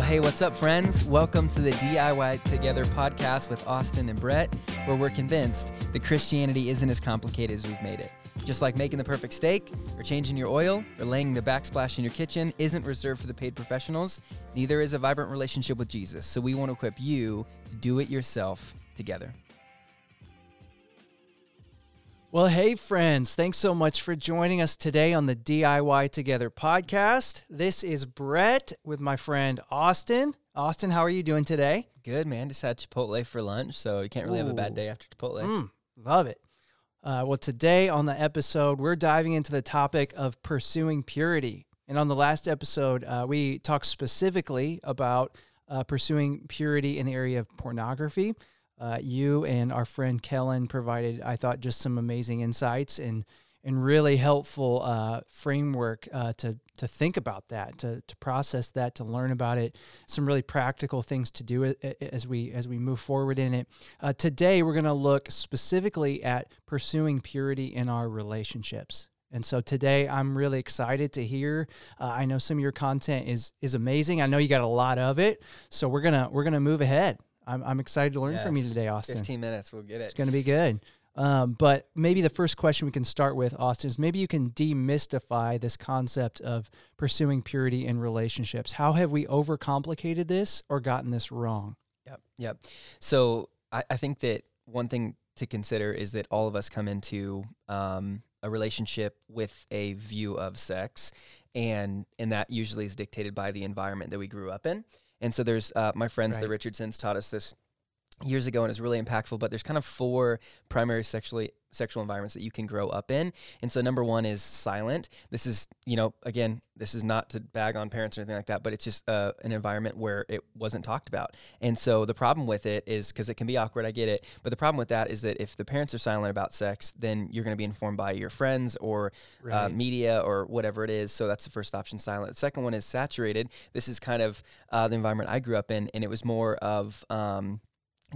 Well, hey, what's up, friends? Welcome to the DIY Together podcast with Austin and Brett, where we're convinced that Christianity isn't as complicated as we've made it. Just like making the perfect steak, or changing your oil, or laying the backsplash in your kitchen isn't reserved for the paid professionals, neither is a vibrant relationship with Jesus. So we want to equip you to do it yourself together. Well, hey, friends, thanks so much for joining us today on the DIY Together podcast. This is Brett with my friend Austin. Austin, how are you doing today? Good, man. Just had Chipotle for lunch, so you can't really have a bad day after Chipotle. Mm, love it. Uh, well, today on the episode, we're diving into the topic of pursuing purity. And on the last episode, uh, we talked specifically about uh, pursuing purity in the area of pornography. Uh, you and our friend Kellen provided, I thought, just some amazing insights and and really helpful uh, framework uh, to to think about that, to to process that, to learn about it. Some really practical things to do as we as we move forward in it. Uh, today, we're going to look specifically at pursuing purity in our relationships. And so today, I'm really excited to hear. Uh, I know some of your content is is amazing. I know you got a lot of it. So we're gonna we're gonna move ahead. I'm I'm excited to learn from you today, Austin. 15 minutes, we'll get it. It's going to be good. Um, but maybe the first question we can start with, Austin, is maybe you can demystify this concept of pursuing purity in relationships. How have we overcomplicated this or gotten this wrong? Yep. Yep. So I, I think that one thing to consider is that all of us come into um, a relationship with a view of sex, and and that usually is dictated by the environment that we grew up in. And so there's uh, my friends, the Right. Richardsons, taught us this years ago, and it's really impactful. But there's kind of four primary sexually sexual environments that you can grow up in. And so number one is silent. This is, you know, again, this is not to bag on parents or anything like that, but it's just uh, an environment where it wasn't talked about. And so the problem with it is because it can be awkward, I get it. But the problem with that is that if the parents are silent about sex, then you're going to be informed by your friends or uh, media or whatever it is. So that's the first option, silent. The second one is saturated. This is kind of uh, the environment I grew up in, and it was more of um,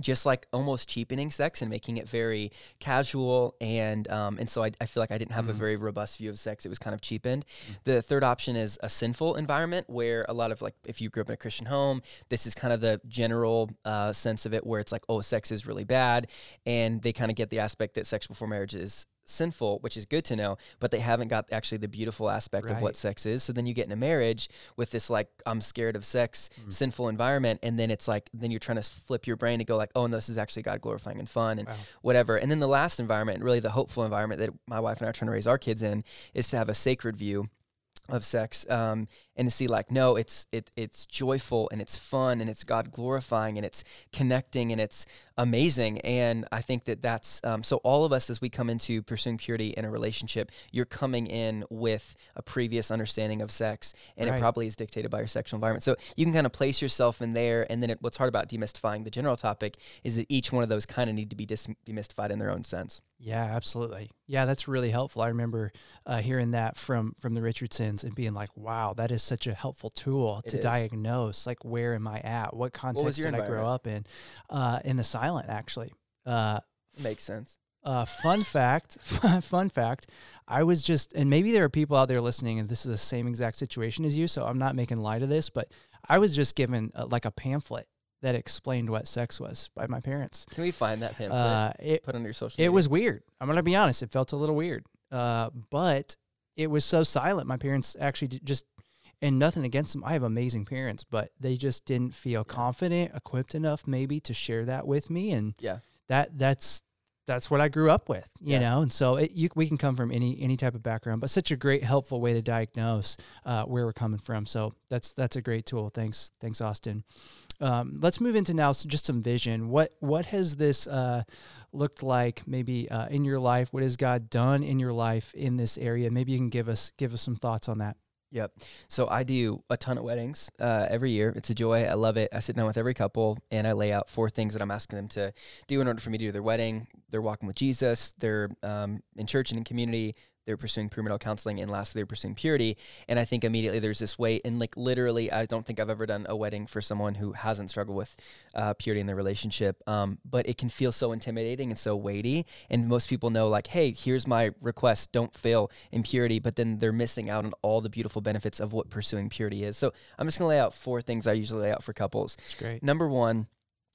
just like almost cheapening sex and making it very casual and um, and so I, I feel like I didn't have a Mhm. very robust view of sex. It was kind of cheapened. The third option is a sinful environment where a lot of like if you grew up in a Christian home, this is kind of the general uh, sense of it where it's like oh sex is really bad, and they kind of get the aspect that sex before marriage is sinful, which is good to know, but they haven't got actually the beautiful aspect of what sex is. So then you get in a marriage with this like I'm scared of sex, Mm. sinful environment, and then it's like then you're trying to flip your brain to go like, oh, no, this is actually God glorifying and fun and Wow. whatever. And then the last environment, really the hopeful environment that my wife and I are trying to raise our kids in, is to have a sacred view of sex um, and to see like no it's it it's joyful and it's fun and it's god glorifying and it's connecting and it's amazing. And i think that that's um, so all of us as we come into pursuing purity in a relationship you're coming in with a previous understanding of sex and it probably is dictated by your sexual environment. So you can kind of place yourself in there. And then it, what's hard about demystifying the general topic is that each one of those kind of need to be dis- demystified in their own sense. Yeah, absolutely. Yeah, that's really helpful. I remember uh, hearing that from from the Richardsons and being like, "Wow, that is such a helpful tool It to is. diagnose. Like, where am I at? What context your did I grow up in? Uh, in the silent, actually. Uh, makes sense uh, fun fact, fun fact. I was just, and maybe there are people out there listening, and this is the same exact situation as you. So I'm not making light of this, but I was just given uh, like a pamphlet that explained what sex was by my parents. can we find that pamphlet Uh, it put on your social it was weird. I'm gonna be honest; it felt a little weird. Uh, but it was so silent. My parents actually d- just, and nothing against them. I have amazing parents, but they just didn't feel Yeah. confident, equipped enough, maybe to share that with me. And yeah that that's that's what I grew up with, you Yeah. know. And so it, you, we can come from any any type of background, but such a great helpful way to diagnose uh, where we're coming from. So that's that's a great tool. Thanks, thanks, Austin. Um, let's move into now s- just some vision. What what has this uh, looked like maybe uh, in your life? What has God done in your life in this area? Maybe you can give us give us some thoughts on that. Yep. So I do a ton of weddings uh, every year. It's a joy. I love it. I sit down with every couple and I lay out four things that I'm asking them to do in order for me to do their wedding. They're walking with Jesus. They're um, in church and in community. They were pursuing premarital counseling, and lastly, they're pursuing purity. And I think immediately there's this weight, and like literally, I don't think I've ever done a wedding for someone who hasn't struggled with uh, purity in their relationship. Um, but it can feel so intimidating and so weighty. And most people know, like, hey, here's my request: don't fail in purity. But then they're missing out on all the beautiful benefits of what pursuing purity is. So I'm just gonna lay out four things I usually lay out for couples. That's great. Number one,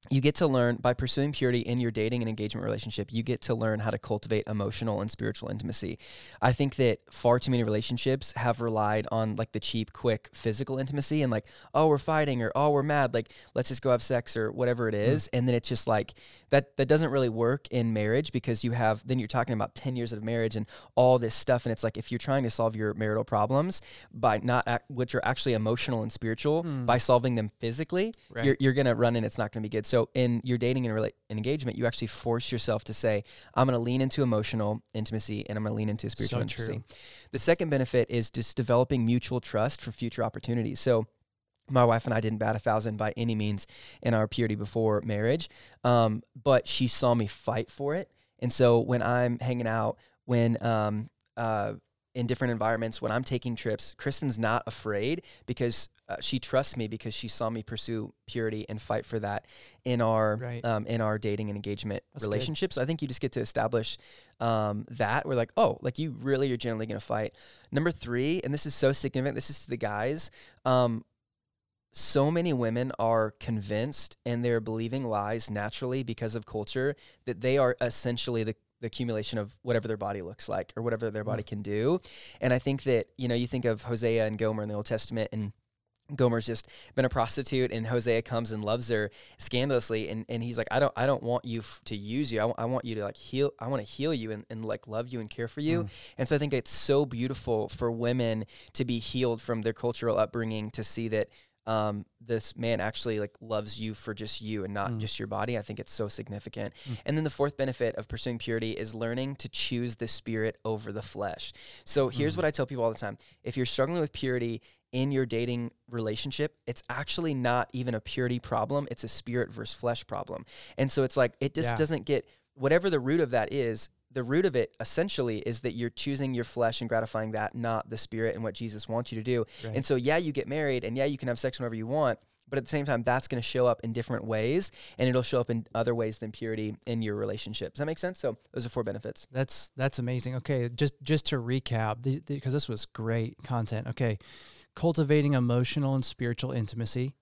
you get to learn by pursuing purity in your dating and engagement relationship you get to learn how to cultivate emotional and spiritual intimacy i think that far too many relationships have relied on like the cheap quick physical intimacy and like oh we're fighting or oh we're mad like let's just go have sex or whatever it is mm. and then it's just like that that doesn't really work in marriage because you have then you're talking about 10 years of marriage and all this stuff and it's like if you're trying to solve your marital problems by not act, which are actually emotional and spiritual mm. by solving them physically right. you're, you're gonna run and it's not gonna be good so in your dating and, rela- and engagement, you actually force yourself to say, I'm going to lean into emotional intimacy and I'm going to lean into spiritual so intimacy. True. The second benefit is just developing mutual trust for future opportunities. So, my wife and I didn't bat a thousand by any means in our purity before marriage, um, but she saw me fight for it. And so when I'm hanging out, when um, uh, in different environments, when I'm taking trips, Kristen's not afraid because uh, she trusts me because she saw me pursue purity and fight for that in our right. um, in our dating and engagement That's relationships. So I think you just get to establish um, that we're like, oh, like you really are generally going to fight. Number three, and this is so significant. This is to the guys. Um, so many women are convinced and they're believing lies naturally because of culture that they are essentially the the accumulation of whatever their body looks like or whatever their body mm. can do. And I think that, you know, you think of Hosea and Gomer in the Old Testament and Gomer's just been a prostitute and Hosea comes and loves her scandalously and, and he's like I don't I don't want you f- to use you I, w- I want you to like heal I want to heal you and, and like love you and care for you mm. and so I think it's so beautiful for women to be healed from their cultural upbringing to see that um, this man actually like loves you for just you and not mm. just your body. I think it's so significant. Mm. And then the fourth benefit of pursuing purity is learning to choose the spirit over the flesh. So here's mm. what I tell people all the time. If you're struggling with purity in your dating relationship, it's actually not even a purity problem. It's a spirit versus flesh problem. And so it's like, it just yeah. doesn't get whatever the root of that is. The root of it essentially is that you're choosing your flesh and gratifying that, not the spirit and what Jesus wants you to do. Right. And so, yeah, you get married and yeah, you can have sex whenever you want. But at the same time, that's going to show up in different ways, and it'll show up in other ways than purity in your relationship. Does that make sense? So those are four benefits. That's that's amazing. Okay, just just to recap, because this was great content. Okay, cultivating emotional and spiritual intimacy.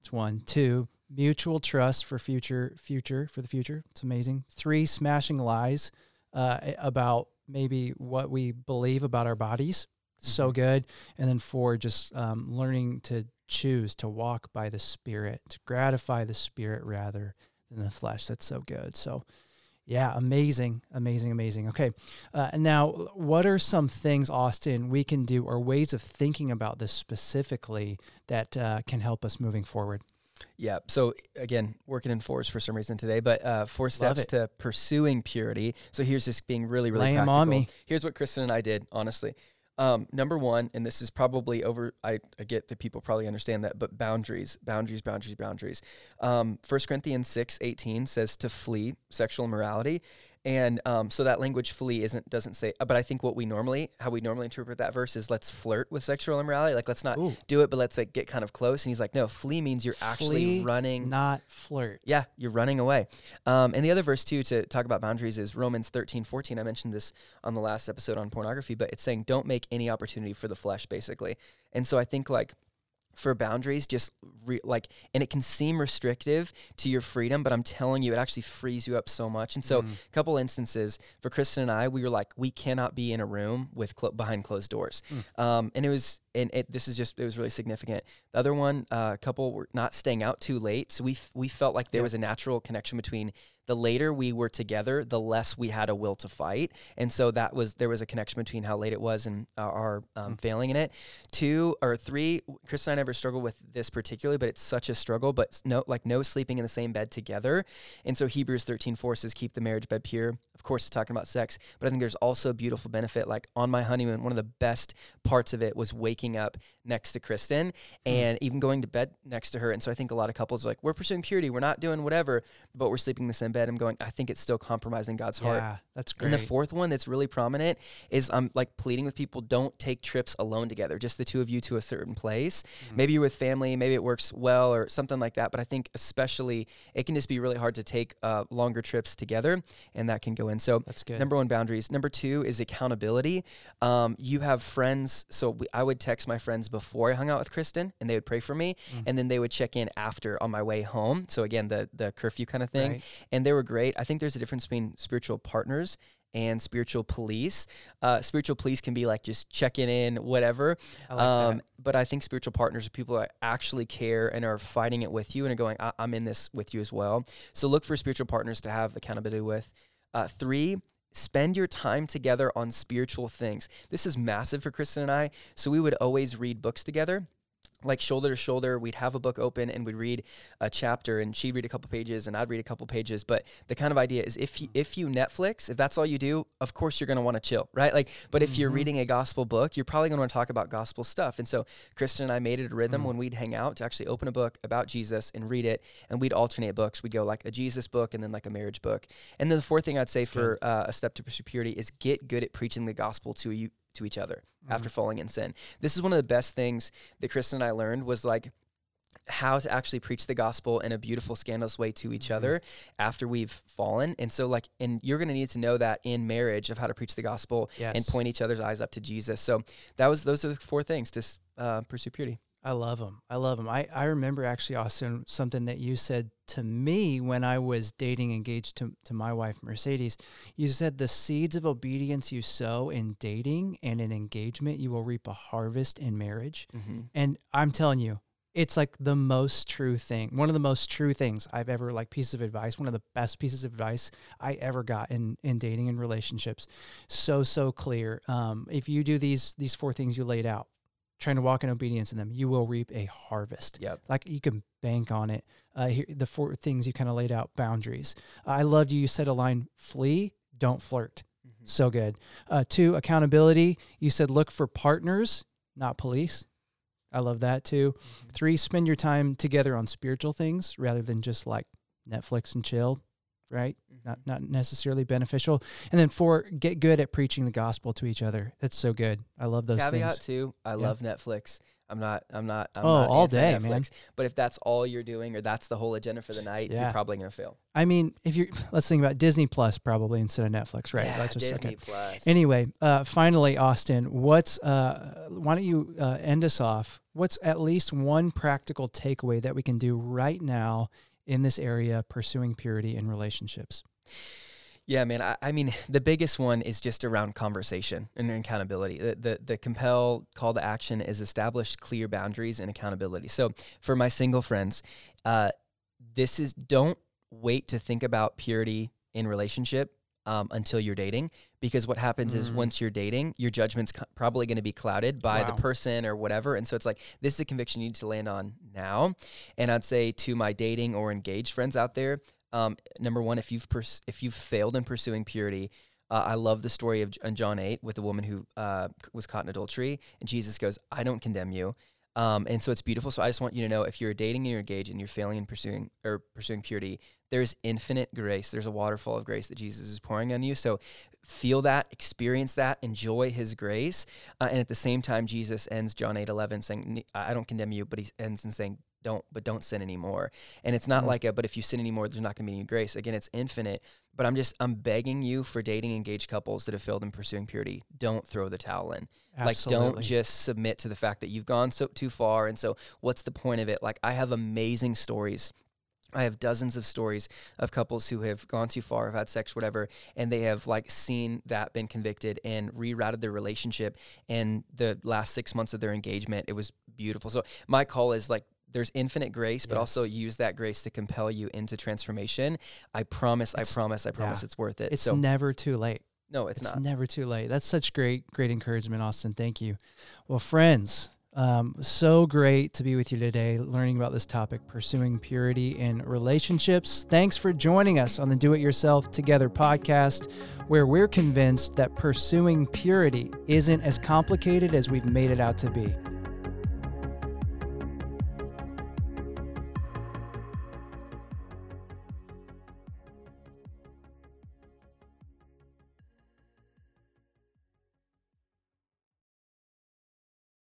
It's one. Two, mutual trust for future future for the future. It's amazing. Three, smashing lies uh, about maybe what we believe about our bodies. So mm-hmm. good. And then four, just um, learning to choose to walk by the Spirit, to gratify the Spirit rather than the flesh. That's so good. So yeah, amazing, amazing, amazing. Okay, uh, now what are some things, Austin, we can do or ways of thinking about this specifically that uh, can help us moving forward? Yeah. So again, working in fours for some reason today, but uh, four steps to pursuing purity. So here's just being really, really Lay practical. on me. Here's what Kristen and I did, honestly. Um, number one, and this is probably over. I, I, get that people probably understand that, but boundaries, boundaries, boundaries, boundaries. Um, 1 Corinthians six eighteen says to flee sexual immorality, and um, so that language flee isn't doesn't say, but I think what we normally how we normally interpret that verse is let's flirt with sexual immorality. Like let's not Ooh. do it, but let's like get kind of close. And he's like, no, flee means you're flee, actually running, not flirt. Yeah, you're running away. Um, and the other verse too to talk about boundaries is Romans 13, 14. I mentioned this on the last episode on pornography, but it's saying don't make any opportunity for the flesh, basically. And so I think like for boundaries just re- like and it can seem restrictive to your freedom but i'm telling you it actually frees you up so much and so a mm. couple instances for kristen and i we were like we cannot be in a room with cl- behind closed doors mm. um, and it was and it, this is just it was really significant the other one a uh, couple were not staying out too late so we f- we felt like there was a natural connection between the later we were together, the less we had a will to fight. And so that was there was a connection between how late it was and our, our um, mm. failing in it. Two or three, Chris and I never struggled with this particularly, but it's such a struggle. But no, like no sleeping in the same bed together. And so Hebrews 13 4 says, keep the marriage bed pure. Of course, it's talking about sex, but I think there's also a beautiful benefit. Like on my honeymoon, one of the best parts of it was waking up next to Kristen and mm. even going to bed next to her. And so I think a lot of couples are like, we're pursuing purity, we're not doing whatever, but we're sleeping in the same bed. I'm going, I think it's still compromising God's heart. Yeah, that's great. And the fourth one that's really prominent is I'm like pleading with people, don't take trips alone together, just the two of you to a certain place. Mm-hmm. Maybe you're with family, maybe it works well or something like that. But I think especially it can just be really hard to take uh, longer trips together, and that can go in. So that's good. Number one, boundaries. Number two is accountability. Um, you have friends, so we, I would text my friends before I hung out with Kristen, and they would pray for me, mm-hmm. and then they would check in after on my way home. So again, the the curfew kind of thing, right. and they were great. I think there's a difference between spiritual partners and spiritual police. Uh, spiritual police can be like just checking in, whatever. I like um, but I think spiritual partners are people that actually care and are fighting it with you and are going, I- am in this with you as well. So look for spiritual partners to have accountability with. Uh, three, spend your time together on spiritual things. This is massive for Kristen and I. So we would always read books together like shoulder to shoulder we'd have a book open and we'd read a chapter and she'd read a couple pages and i'd read a couple pages. But the kind of idea is if you if you netflix if that's all you do of course you're going to want to chill right? Like but if mm-hmm. you're reading a gospel book you're probably going to want to talk about gospel stuff. And so kristen and i made it a rhythm mm-hmm. when we'd hang out to actually open a book about jesus and read it and we'd alternate books. We'd go like a jesus book and then like a marriage book. And then the fourth thing i'd say that's for uh, a step to pursue purity is get good at preaching the gospel to you to each other mm-hmm. after falling in sin. This is one of the best things that Kristen and I learned was like how to actually preach the gospel in a beautiful scandalous way to each mm-hmm. other after we've fallen and so like and you're going to need to know that in marriage of how to preach the gospel yes. and point each other's eyes up to jesus so that was those are the four things to uh, pursue purity I love them. I love them. I, I remember actually, Austin, something that you said to me when I was dating, engaged to, to my wife, Mercedes. You said the seeds of obedience you sow in dating and in engagement, you will reap a harvest in marriage. Mm-hmm. And I'm telling you, it's like the most true thing. One of the most true things I've ever like piece of advice. One of the best pieces of advice I ever got in in dating and relationships. So so clear. Um, if you do these these four things you laid out, trying to walk in obedience in them, you will reap a harvest. Yep. Like you can bank on it. Uh, here, the four things you kind of laid out boundaries. Uh, I loved you. You said a line flee, don't flirt. Mm-hmm. So good. Uh, two, accountability. You said look for partners, not police. I love that too. Mm-hmm. Three, spend your time together on spiritual things rather than just like Netflix and chill right? Mm-hmm. Not not necessarily beneficial. And then four, get good at preaching the gospel to each other. That's so good. I love those Caveat things. too. I yeah. love Netflix. I'm not. I'm not. I'm oh, not all day, Netflix, man. But if that's all you're doing, or that's the whole agenda for the night, yeah. you're probably gonna fail. I mean, if you're, let's think about Disney Plus probably instead of Netflix, right? Yeah, that's Disney Plus. Anyway, uh, finally, Austin, what's? Uh, why don't you uh, end us off? What's at least one practical takeaway that we can do right now in this area, pursuing purity in relationships? Yeah, man. I, I, mean, the biggest one is just around conversation and accountability. The, the, the compel call to action is establish clear boundaries and accountability. So for my single friends, uh, this is don't wait to think about purity in relationship um, until you're dating because what happens mm. is once you're dating your judgment's co- probably going to be clouded by wow. the person or whatever and so it's like this is a conviction you need to land on now and i'd say to my dating or engaged friends out there um, number one, if you've pers- if you've failed in pursuing purity, uh, I love the story of John eight with the woman who uh, was caught in adultery, and Jesus goes, "I don't condemn you." Um, and so it's beautiful. So I just want you to know if you're dating and you're engaged and you're failing in pursuing or pursuing purity, there's infinite grace. There's a waterfall of grace that Jesus is pouring on you. So feel that, experience that, enjoy His grace, uh, and at the same time, Jesus ends John eight eleven saying, "I don't condemn you," but He ends in saying, don't but don't sin anymore and it's not mm. like a but if you sin anymore there's not going to be any grace again it's infinite but i'm just i'm begging you for dating engaged couples that have failed in pursuing purity don't throw the towel in Absolutely. like don't just submit to the fact that you've gone so too far and so what's the point of it like i have amazing stories I have dozens of stories of couples who have gone too far, have had sex, whatever, and they have like seen that, been convicted, and rerouted their relationship. And the last six months of their engagement, it was beautiful. So my call is like there's infinite grace, but yes. also use that grace to compel you into transformation. I promise, it's, I promise, I promise yeah. it's worth it. It's so, never too late. No, it's, it's not. never too late. That's such great, great encouragement, Austin. Thank you. Well, friends, um, so great to be with you today, learning about this topic, pursuing purity in relationships. Thanks for joining us on the Do It Yourself Together podcast, where we're convinced that pursuing purity isn't as complicated as we've made it out to be.